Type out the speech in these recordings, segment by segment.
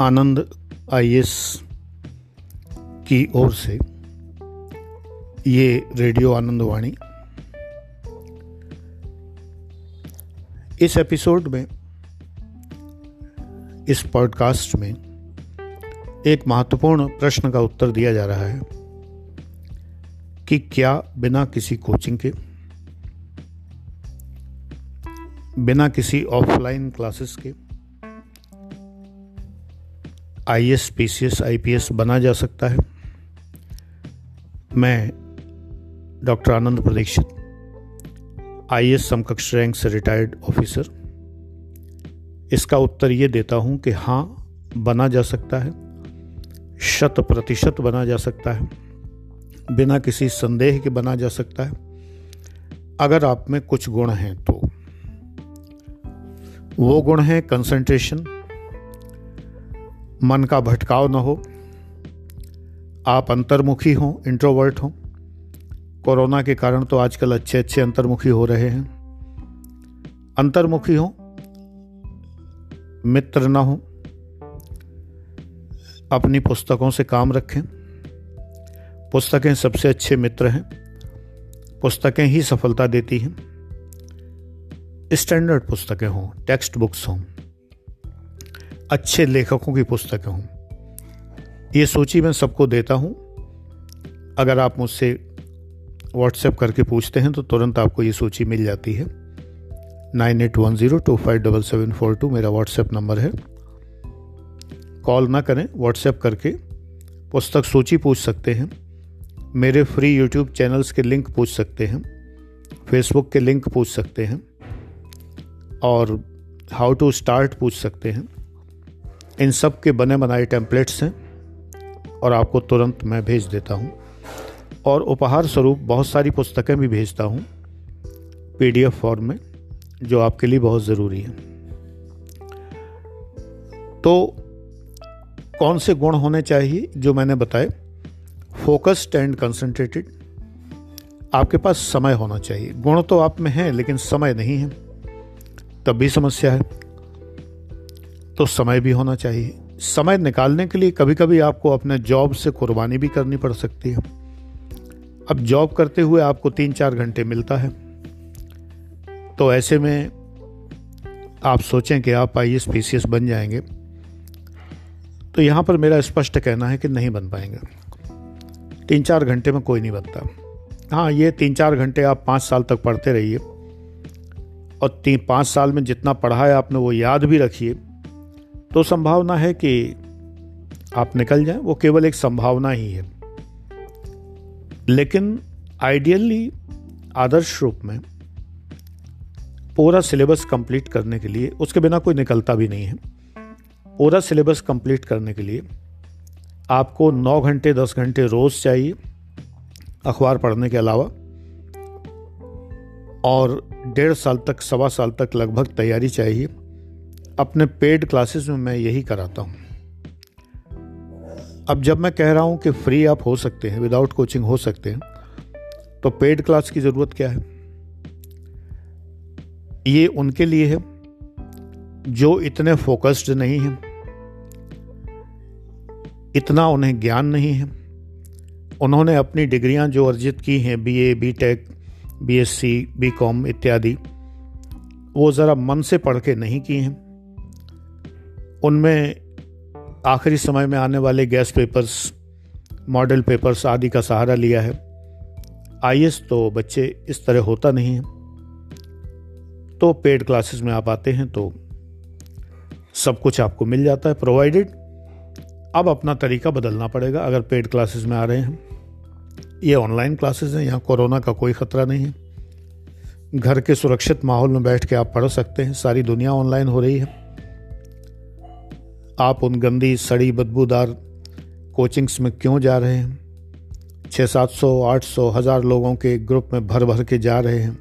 आनंद IAS की ओर से ये रेडियो आनंदवाणी इस एपिसोड में, इस पॉडकास्ट में एक महत्वपूर्ण प्रश्न का उत्तर दिया जा रहा है कि क्या बिना किसी कोचिंग के, बिना किसी ऑफलाइन क्लासेस के I S P C S I P S बना जा सकता है। मैं doctor Anand Pradikshit I S समकक्ष रैंक से रिटायर्ड ऑफिसर इसका उत्तर ये देता हूँ कि हाँ बना जा सकता है। शत प्रतिशत बना जा सकता है। बिना किसी संदेह के बना जा सकता है। अगर आप में कुछ गुण हैं तो। वो गुण है कंसंट्रेशन मन का भटकाव न हो। आप अंतर्मुखी हों इंट्रोवर्ट हों। कोरोना के कारण तो आजकल अच्छे अच्छे अंतर्मुखी हो रहे हैं। अंतर्मुखी हों, मित्र न हो। अपनी पुस्तकों से काम रखें। पुस्तकें सबसे अच्छे मित्र हैं। पुस्तकें ही सफलता देती हैं। स्टैंडर्ड पुस्तकें हों, टेक्स्ट बुक्स हों। अच्छे लेखकों की पुस्तकें हों। ये सूची मैं सबको देता हूँ। अगर आप मुझसे व्हाट्सएप करके पूछते हैं तो तुरंत आपको ये सूची मिल जाती है। Nine eight one zero two five double seven four two मेरा व्हाट्सएप नंबर है। कॉल ना करें व्हाट्सएप करके पुस्तक सूची पूछ सकते हैं। मेरे फ्री यूट्यूब चैनल्स के लिंक पूछ सकते हैं। फेसबुक के लिंक पूछ सकते हैं। और हाउ टू स्टार्ट पूछ सकते हैं। इन सब के बने बनाए टेम्पलेट्स हैं और आपको तुरंत मैं भेज देता हूँ। और उपहार स्वरूप बहुत सारी पुस्तकें भी भेजता हूँ पीडीएफ फॉर्म में, जो आपके लिए बहुत ज़रूरी है। तो कौन से गुण होने चाहिए, जो मैंने बताए? फोकस्ड एंड कंसंट्रेटेड आपके पास समय होना चाहिए। गुण तो आप में हैं, लेकिन समय नहीं है। तब भी समस्या है। तो समय भी होना चाहिए। समय निकालने के लिए कभी कभी आपको अपने जॉब से कुर्बानी भी करनी पड़ सकती है। अब जॉब करते हुए आपको तीन चार घंटे मिलता है। तो ऐसे में आप सोचें कि आप आई एस पी बन जाएँगे। तो यहाँ पर मेरा स्पष्ट कहना है कि नहीं बन पाएँगे। तीन चार घंटे में कोई नहीं बनता। हाँ ये तीन चार घंटे आप पाँच साल तक पढ़ते रहिए। और तीन पाँच साल में जितना पढ़ा है आपने, वो याद भी रखिए। तो संभावना है कि आप निकल जाएँ, वो केवल एक संभावना ही है। लेकिन आइडियली आदर्श रूप में, पूरा सिलेबस कंप्लीट करने के लिए, उसके बिना कोई निकलता भी नहीं है। पूरा सिलेबस कंप्लीट करने के लिए, आपको नौ घंटे, दस घंटे रोज़ चाहिए, अखबार पढ़ने के अलावा, और डेढ़ साल तक, सवा साल तक लगभग तैयारी चाहिए। अपने पेड क्लासेस में मैं यही कराता हूँ। अब जब मैं कह रहा हूँ कि फ्री आप हो सकते हैं विदाउट कोचिंग हो सकते हैं तो पेड क्लास की ज़रूरत क्या है? ये उनके लिए है जो इतने फोकस्ड नहीं हैं इतना उन्हें ज्ञान नहीं है। उन्होंने अपनी डिग्रियाँ जो अर्जित की हैं बीए, बीटेक, बीएससी, बीकॉम इत्यादि वो ज़रा मन से पढ़ के नहीं की हैं। उनमें आखिरी समय में आने वाले गैस पेपर्स मॉडल पेपर्स आदि का सहारा लिया है। आईएस तो बच्चे इस तरह होता नहीं है। तो पेड क्लासेस में आप आते हैं तो सब कुछ आपको मिल जाता है प्रोवाइडेड अब अपना तरीका बदलना पड़ेगा। अगर पेड क्लासेस में आ रहे हैं, ये ऑनलाइन क्लासेस हैं, यहाँ कोरोना का कोई ख़तरा नहीं है। घर के सुरक्षित माहौल में बैठ के आप पढ़ सकते हैं। सारी दुनिया ऑनलाइन हो रही है। आप उन गंदी, सड़ी, बदबूदार कोचिंग्स में क्यों जा रहे हैं? छः सात सौ, आठ सौ, हज़ार लोगों के ग्रुप में भर भर के जा रहे हैं।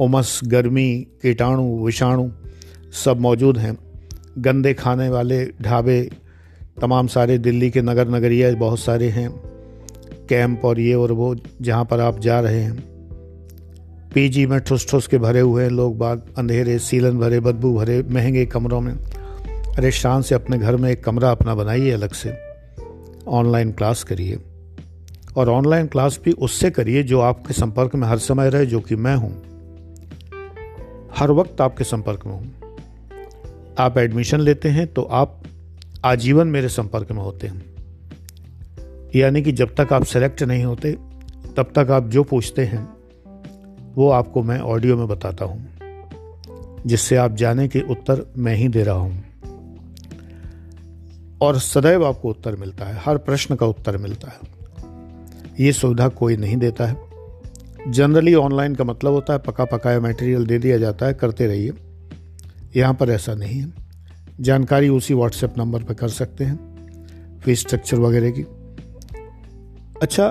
उमस, गर्मी, कीटाणु, विषाणु सब मौजूद हैं। गंदे खाने वाले ढाबे, तमाम सारे दिल्ली के नगर नगरिया बहुत सारे हैं। कैंप और ये और वो जहाँ पर आप जा रहे हैं। पीजी में ठुस ठुस के भरे हुए हैं लोग बाग, अंधेरे, सीलन भरे, बदबू भरे, महँगे कमरों में। अरे शान से अपने घर में एक कमरा अपना बनाइए अलग से। ऑनलाइन क्लास करिए। और ऑनलाइन क्लास भी उससे करिए जो आपके संपर्क में हर समय रहे, जो कि मैं हूँ। हर वक्त आपके संपर्क में हूँ। आप एडमिशन लेते हैं तो आप आजीवन मेरे संपर्क में होते हैं। यानी कि जब तक आप सेलेक्ट नहीं होते, तब तक आप जो पूछते हैं, वो आपको मैं ऑडियो में बताता हूँ, जिससे आप जाने के उत्तर मैं ही दे रहा हूँ। और सदैव आपको उत्तर मिलता है, हर प्रश्न का उत्तर मिलता है। ये सुविधा कोई नहीं देता है। जनरली ऑनलाइन का मतलब होता है पका पकाया मटेरियल दे दिया जाता है, करते रहिए। यहाँ पर ऐसा नहीं है। जानकारी उसी व्हाट्सएप नंबर पर कर सकते हैं फ़ीस स्ट्रक्चर वगैरह की। अच्छा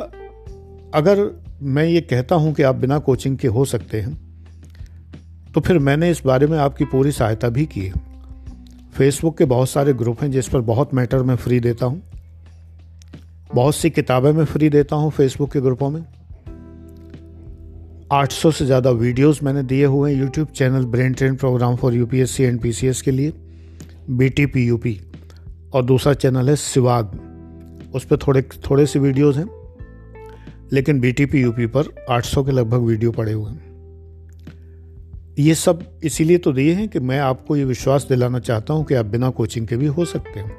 अगर मैं ये कहता हूँ कि आप बिना कोचिंग के हो सकते हैं तो फिर मैंने इस बारे में आपकी पूरी सहायता भी की है। फेसबुक के बहुत सारे ग्रुप हैं जिस पर बहुत मैटर मैं फ्री देता हूँ। बहुत सी किताबें मैं फ्री देता हूँ फेसबुक के ग्रुपों में। 800 से ज़्यादा वीडियोस मैंने दिए हुए हैं YouTube channel brain train program for UPSC and PCS के लिए B T P U P और दूसरा चैनल है सिवाग उस पर थोड़े थोड़े से वीडियोज़ हैं, लेकिन B T P U P पर 800 के लगभग वीडियो पड़े हुए हैं। ये सब इसीलिए तो दिए हैं कि मैं आपको ये विश्वास दिलाना चाहता हूँ कि आप बिना कोचिंग के भी हो सकते हैं।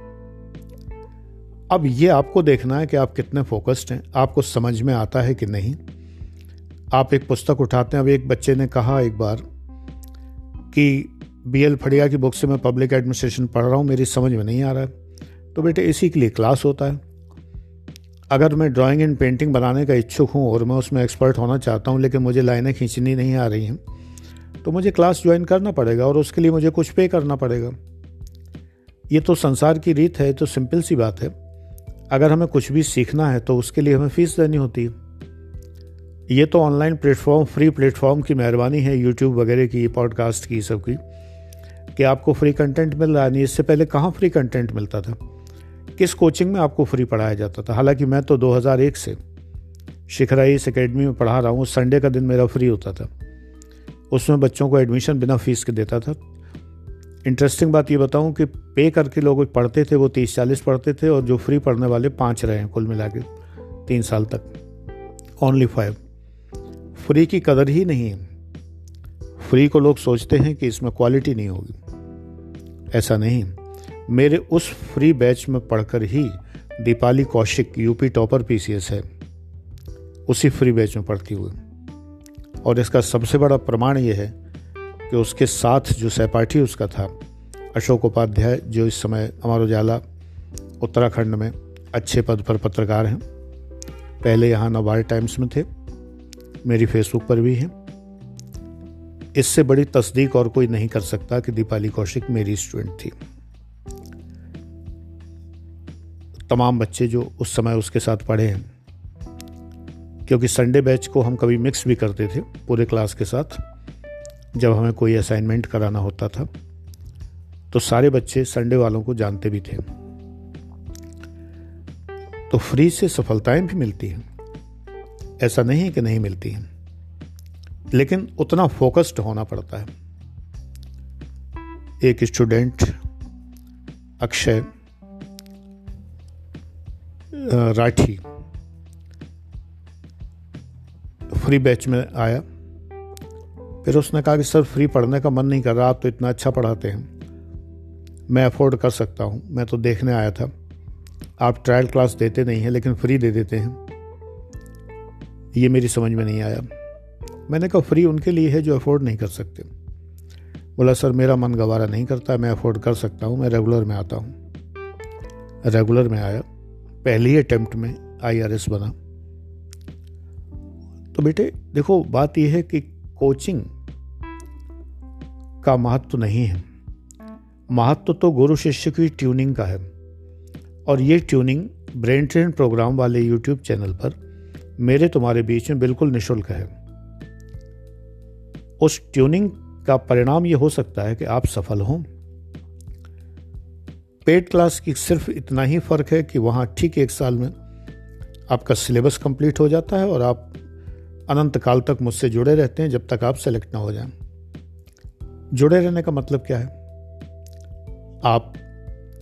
अब ये आपको देखना है कि आप कितने फोकस्ड हैं। आपको समझ में आता है कि नहीं। आप एक पुस्तक उठाते हैं। अब एक बच्चे ने कहा एक बार कि बी एल फड़िया की बुक से मैं पब्लिक एडमिनिस्ट्रेशन पढ़ रहा हूँ, मेरी समझ में नहीं आ रहा है। तो बेटे, इसी के लिए क्लास होता है। अगर मैं ड्राइंग एंड पेंटिंग बनाने का इच्छुक हूँ और मैं उसमें एक्सपर्ट होना चाहता हूँ, लेकिन मुझे लाइनें खींचनी नहीं आ रही हैं तो मुझे क्लास ज्वाइन करना पड़ेगा और उसके लिए मुझे कुछ पे करना पड़ेगा। ये तो संसार की रीत है तो सिंपल सी बात है। अगर हमें कुछ भी सीखना है तो उसके लिए हमें फ़ीस देनी होती है। ये तो ऑनलाइन प्लेटफॉर्म फ्री प्लेटफॉर्म की मेहरबानी है यूट्यूब वगैरह की पॉडकास्ट की, सब की, कि आपको फ्री कंटेंट मिल रहा नहीं, इससे पहले कहाँ फ्री कंटेंट मिलता था? किस कोचिंग में आपको फ्री पढ़ाया जाता था? हालाँकि मैं तो 2001 से शिखराइस अकेडमी में पढ़ा रहा हूँ। संडे का दिन मेरा फ्री होता था। उसमें बच्चों को एडमिशन बिना फ़ीस के देता था। इंटरेस्टिंग बात ये बताऊँ कि पे करके लोग पढ़ते थे, वो तीस चालीस पढ़ते थे और जो फ्री पढ़ने वाले पाँच रहे हैं कुल मिला के तीन साल तक। ओनली फाइव फ्री की कदर ही नहीं है। फ्री को लोग सोचते हैं कि इसमें क्वालिटी नहीं होगी। ऐसा नहीं। मेरे उस फ्री बैच में पढ़कर ही Deepali Kaushik UP topper PCS है। उसी फ्री बैच में पढ़ती हुई। और इसका सबसे बड़ा प्रमाण ये है कि उसके साथ जो सहपाठी उसका था अशोक उपाध्याय जो इस समय अमर उजाला, उत्तराखंड में अच्छे पद पर पत्रकार हैं। पहले यहाँ नवार्ड टाइम्स में थे, मेरी फेसबुक पर भी हैं। इससे बड़ी तस्दीक और कोई नहीं कर सकता कि दीपाली कौशिक मेरी स्टूडेंट थी। तमाम बच्चे जो उस समय उसके साथ पढ़े हैं क्योंकि संडे बैच को हम कभी मिक्स भी करते थे पूरे क्लास के साथ, जब हमें कोई असाइनमेंट कराना होता था तो सारे बच्चे संडे वालों को जानते भी थे। तो फ्री से सफलताएँ भी मिलती हैं। ऐसा नहीं है कि नहीं मिलती हैं, लेकिन उतना फोकस्ड होना पड़ता है। एक student Akshay Rathi free batch में आया। फिर उसने कहा कि, सर, फ्री पढ़ने का मन नहीं कर रहा, आप तो इतना अच्छा पढ़ाते हैं। मैं अफोर्ड कर सकता हूँ, मैं तो देखने आया था। आप ट्रायल क्लास देते नहीं हैं, लेकिन फ्री दे देते हैं। ये मेरी समझ में नहीं आया। मैंने कहा, फ्री उनके लिए है जो अफोर्ड नहीं कर सकते। बोला, सर, मेरा मन गवारा नहीं करता, मैं अफोर्ड कर सकता हूँ, मैं रेगुलर में आता हूँ। रेगुलर में आया। पहली अटैम्प्ट में आईआरएस बना। तो बेटे, देखो, बात यह है कि कोचिंग का महत्व नहीं है। महत्व तो गुरु शिष्य की ट्यूनिंग का है। और ये ट्यूनिंग ब्रेन ट्रेन प्रोग्राम वाले यूट्यूब चैनल पर मेरे तुम्हारे बीच में बिल्कुल निशुल्क है। उस ट्यूनिंग का परिणाम यह हो सकता है कि आप सफल हों। पेड क्लास की सिर्फ़ इतना ही फ़र्क है कि वहाँ ठीक एक साल में आपका सिलेबस कंप्लीट हो जाता है और आप अनंत काल तक मुझसे जुड़े रहते हैं जब तक आप सेलेक्ट ना हो जाएँ। जुड़े रहने का मतलब क्या है? आप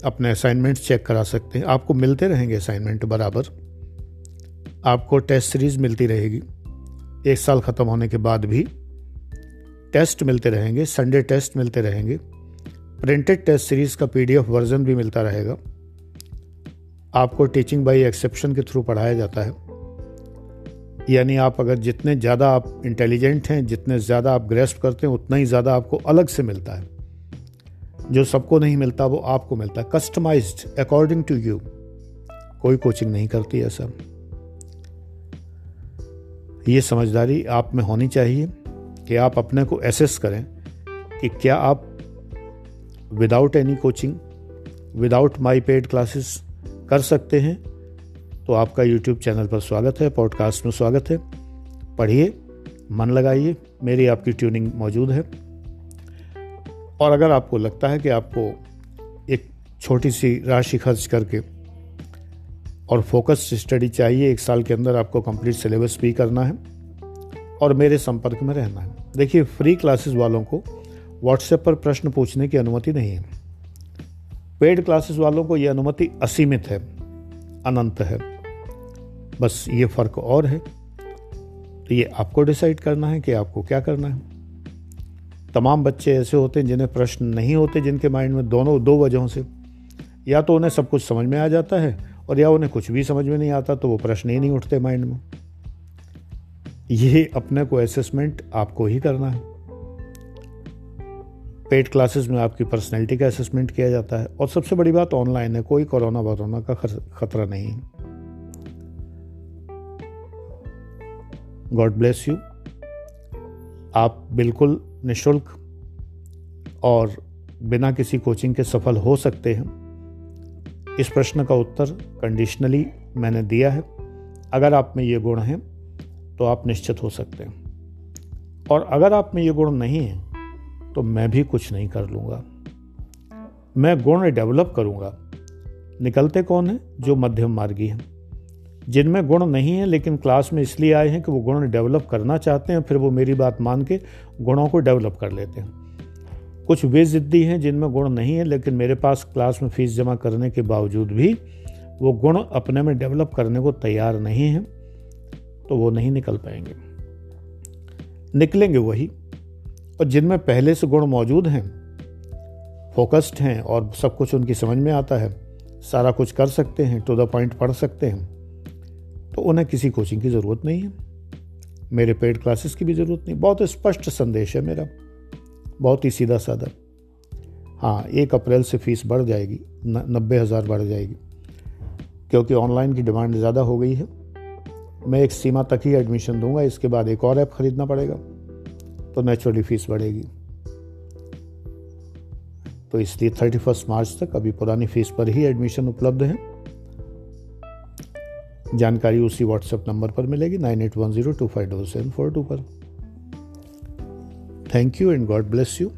अपने असाइनमेंट चेक करा सकते हैं। आपको मिलते रहेंगे असाइनमेंट बराबर। आपको टेस्ट सीरीज़ मिलती रहेगी। एक साल ख़त्म होने के बाद भी टेस्ट मिलते रहेंगे संडे टेस्ट मिलते रहेंगे। प्रिंटेड टेस्ट सीरीज़ का पीडीएफ वर्जन भी मिलता रहेगा। आपको टीचिंग बाई एक्सेप्शन के थ्रू पढ़ाया जाता है। यानी आप अगर जितने ज़्यादा आप इंटेलिजेंट हैं, जितने ज़्यादा आप ग्रेस्प करते हैं, उतना ही ज़्यादा आपको अलग से मिलता है। जो सबको नहीं मिलता, वो आपको मिलता है। कस्टमाइज्ड अकॉर्डिंग टू यू कोई कोचिंग नहीं करती है ऐसा ये समझदारी आप में होनी चाहिए कि आप अपने को एसेस करें कि क्या आप without any coaching without my paid classes कर सकते हैं। तो आपका यूट्यूब चैनल पर स्वागत है पॉडकास्ट में स्वागत है। पढ़िए, मन लगाइए, मेरी आपकी ट्यूनिंग मौजूद है। और अगर आपको लगता है कि आपको एक छोटी सी राशि खर्च करके और फोकस स्टडी चाहिए, एक साल के अंदर आपको कंप्लीट सिलेबस भी करना है और मेरे संपर्क में रहना है। देखिए फ्री क्लासेस वालों को व्हाट्सएप पर प्रश्न पूछने की अनुमति नहीं है। पेड क्लासेस वालों को यह अनुमति असीमित है, अनंत है। बस ये फ़र्क और है। तो ये आपको डिसाइड करना है कि आपको क्या करना है। तमाम बच्चे ऐसे होते हैं जिन्हें प्रश्न नहीं होते, जिनके माइंड में दोनों, दो वजहों से। या तो उन्हें सब कुछ समझ में आ जाता है और या उन्हें कुछ भी समझ में नहीं आता तो वो प्रश्न ही नहीं उठते माइंड में। ये अपने को असेसमेंट आपको ही करना है। पेड क्लासेस में आपकी पर्सनैलिटी का असेसमेंट किया जाता है। और सबसे बड़ी बात ऑनलाइन है, कोई कोरोना वरोना का खतरा नहीं है। गॉड ब्लेस यू आप बिल्कुल निशुल्क और बिना किसी कोचिंग के सफल हो सकते हैं। इस प्रश्न का उत्तर कंडीशनली मैंने दिया है। अगर आप में ये गुण हैं तो आप निश्चित हो सकते हैं। और अगर आप में ये गुण नहीं है तो मैं भी कुछ नहीं कर लूँगा। मैं गुण डेवलप करूँगा। निकलते कौन हैं जो मध्यम मार्गी हैं? जिनमें गुण नहीं है, लेकिन क्लास में इसलिए आए हैं कि वो गुण डेवलप करना चाहते हैं, फिर वो मेरी बात मान के गुणों को डेवलप कर लेते हैं। कुछ वे ज़िद्दी हैं जिनमें गुण नहीं है, लेकिन मेरे पास क्लास में फ़ीस जमा करने के बावजूद भी वो गुण अपने में डेवलप करने को तैयार नहीं हैं तो वो नहीं निकल पाएँगे। निकलेंगे वही, और जिनमें पहले से गुण मौजूद हैं फोकस्ड हैं और सब कुछ उनकी समझ में आता है, सारा कुछ कर सकते हैं टू द पॉइंट पढ़ सकते हैं। तो उन्हें किसी कोचिंग की ज़रूरत नहीं है। मेरे पेड क्लासेस की भी ज़रूरत नहीं। बहुत स्पष्ट संदेश है मेरा। बहुत ही सीधा साधा। हाँ एक अप्रैल से फ़ीस बढ़ जाएगी। नब्बे हज़ार बढ़ जाएगी। क्योंकि ऑनलाइन की डिमांड ज़्यादा हो गई है। मैं एक सीमा तक ही एडमिशन दूँगा। इसके बाद एक और ऐप ख़रीदना पड़ेगा। तो नेचुरली फ़ीस बढ़ेगी। तो इसलिए थर्टी फ़र्स्ट मार्च तक अभी पुरानी फ़ीस पर ही एडमिशन उपलब्ध है। जानकारी उसी व्हाट्सएप नंबर पर मिलेगी nine eight one zero two five double seven four two पर। Thank you and God bless you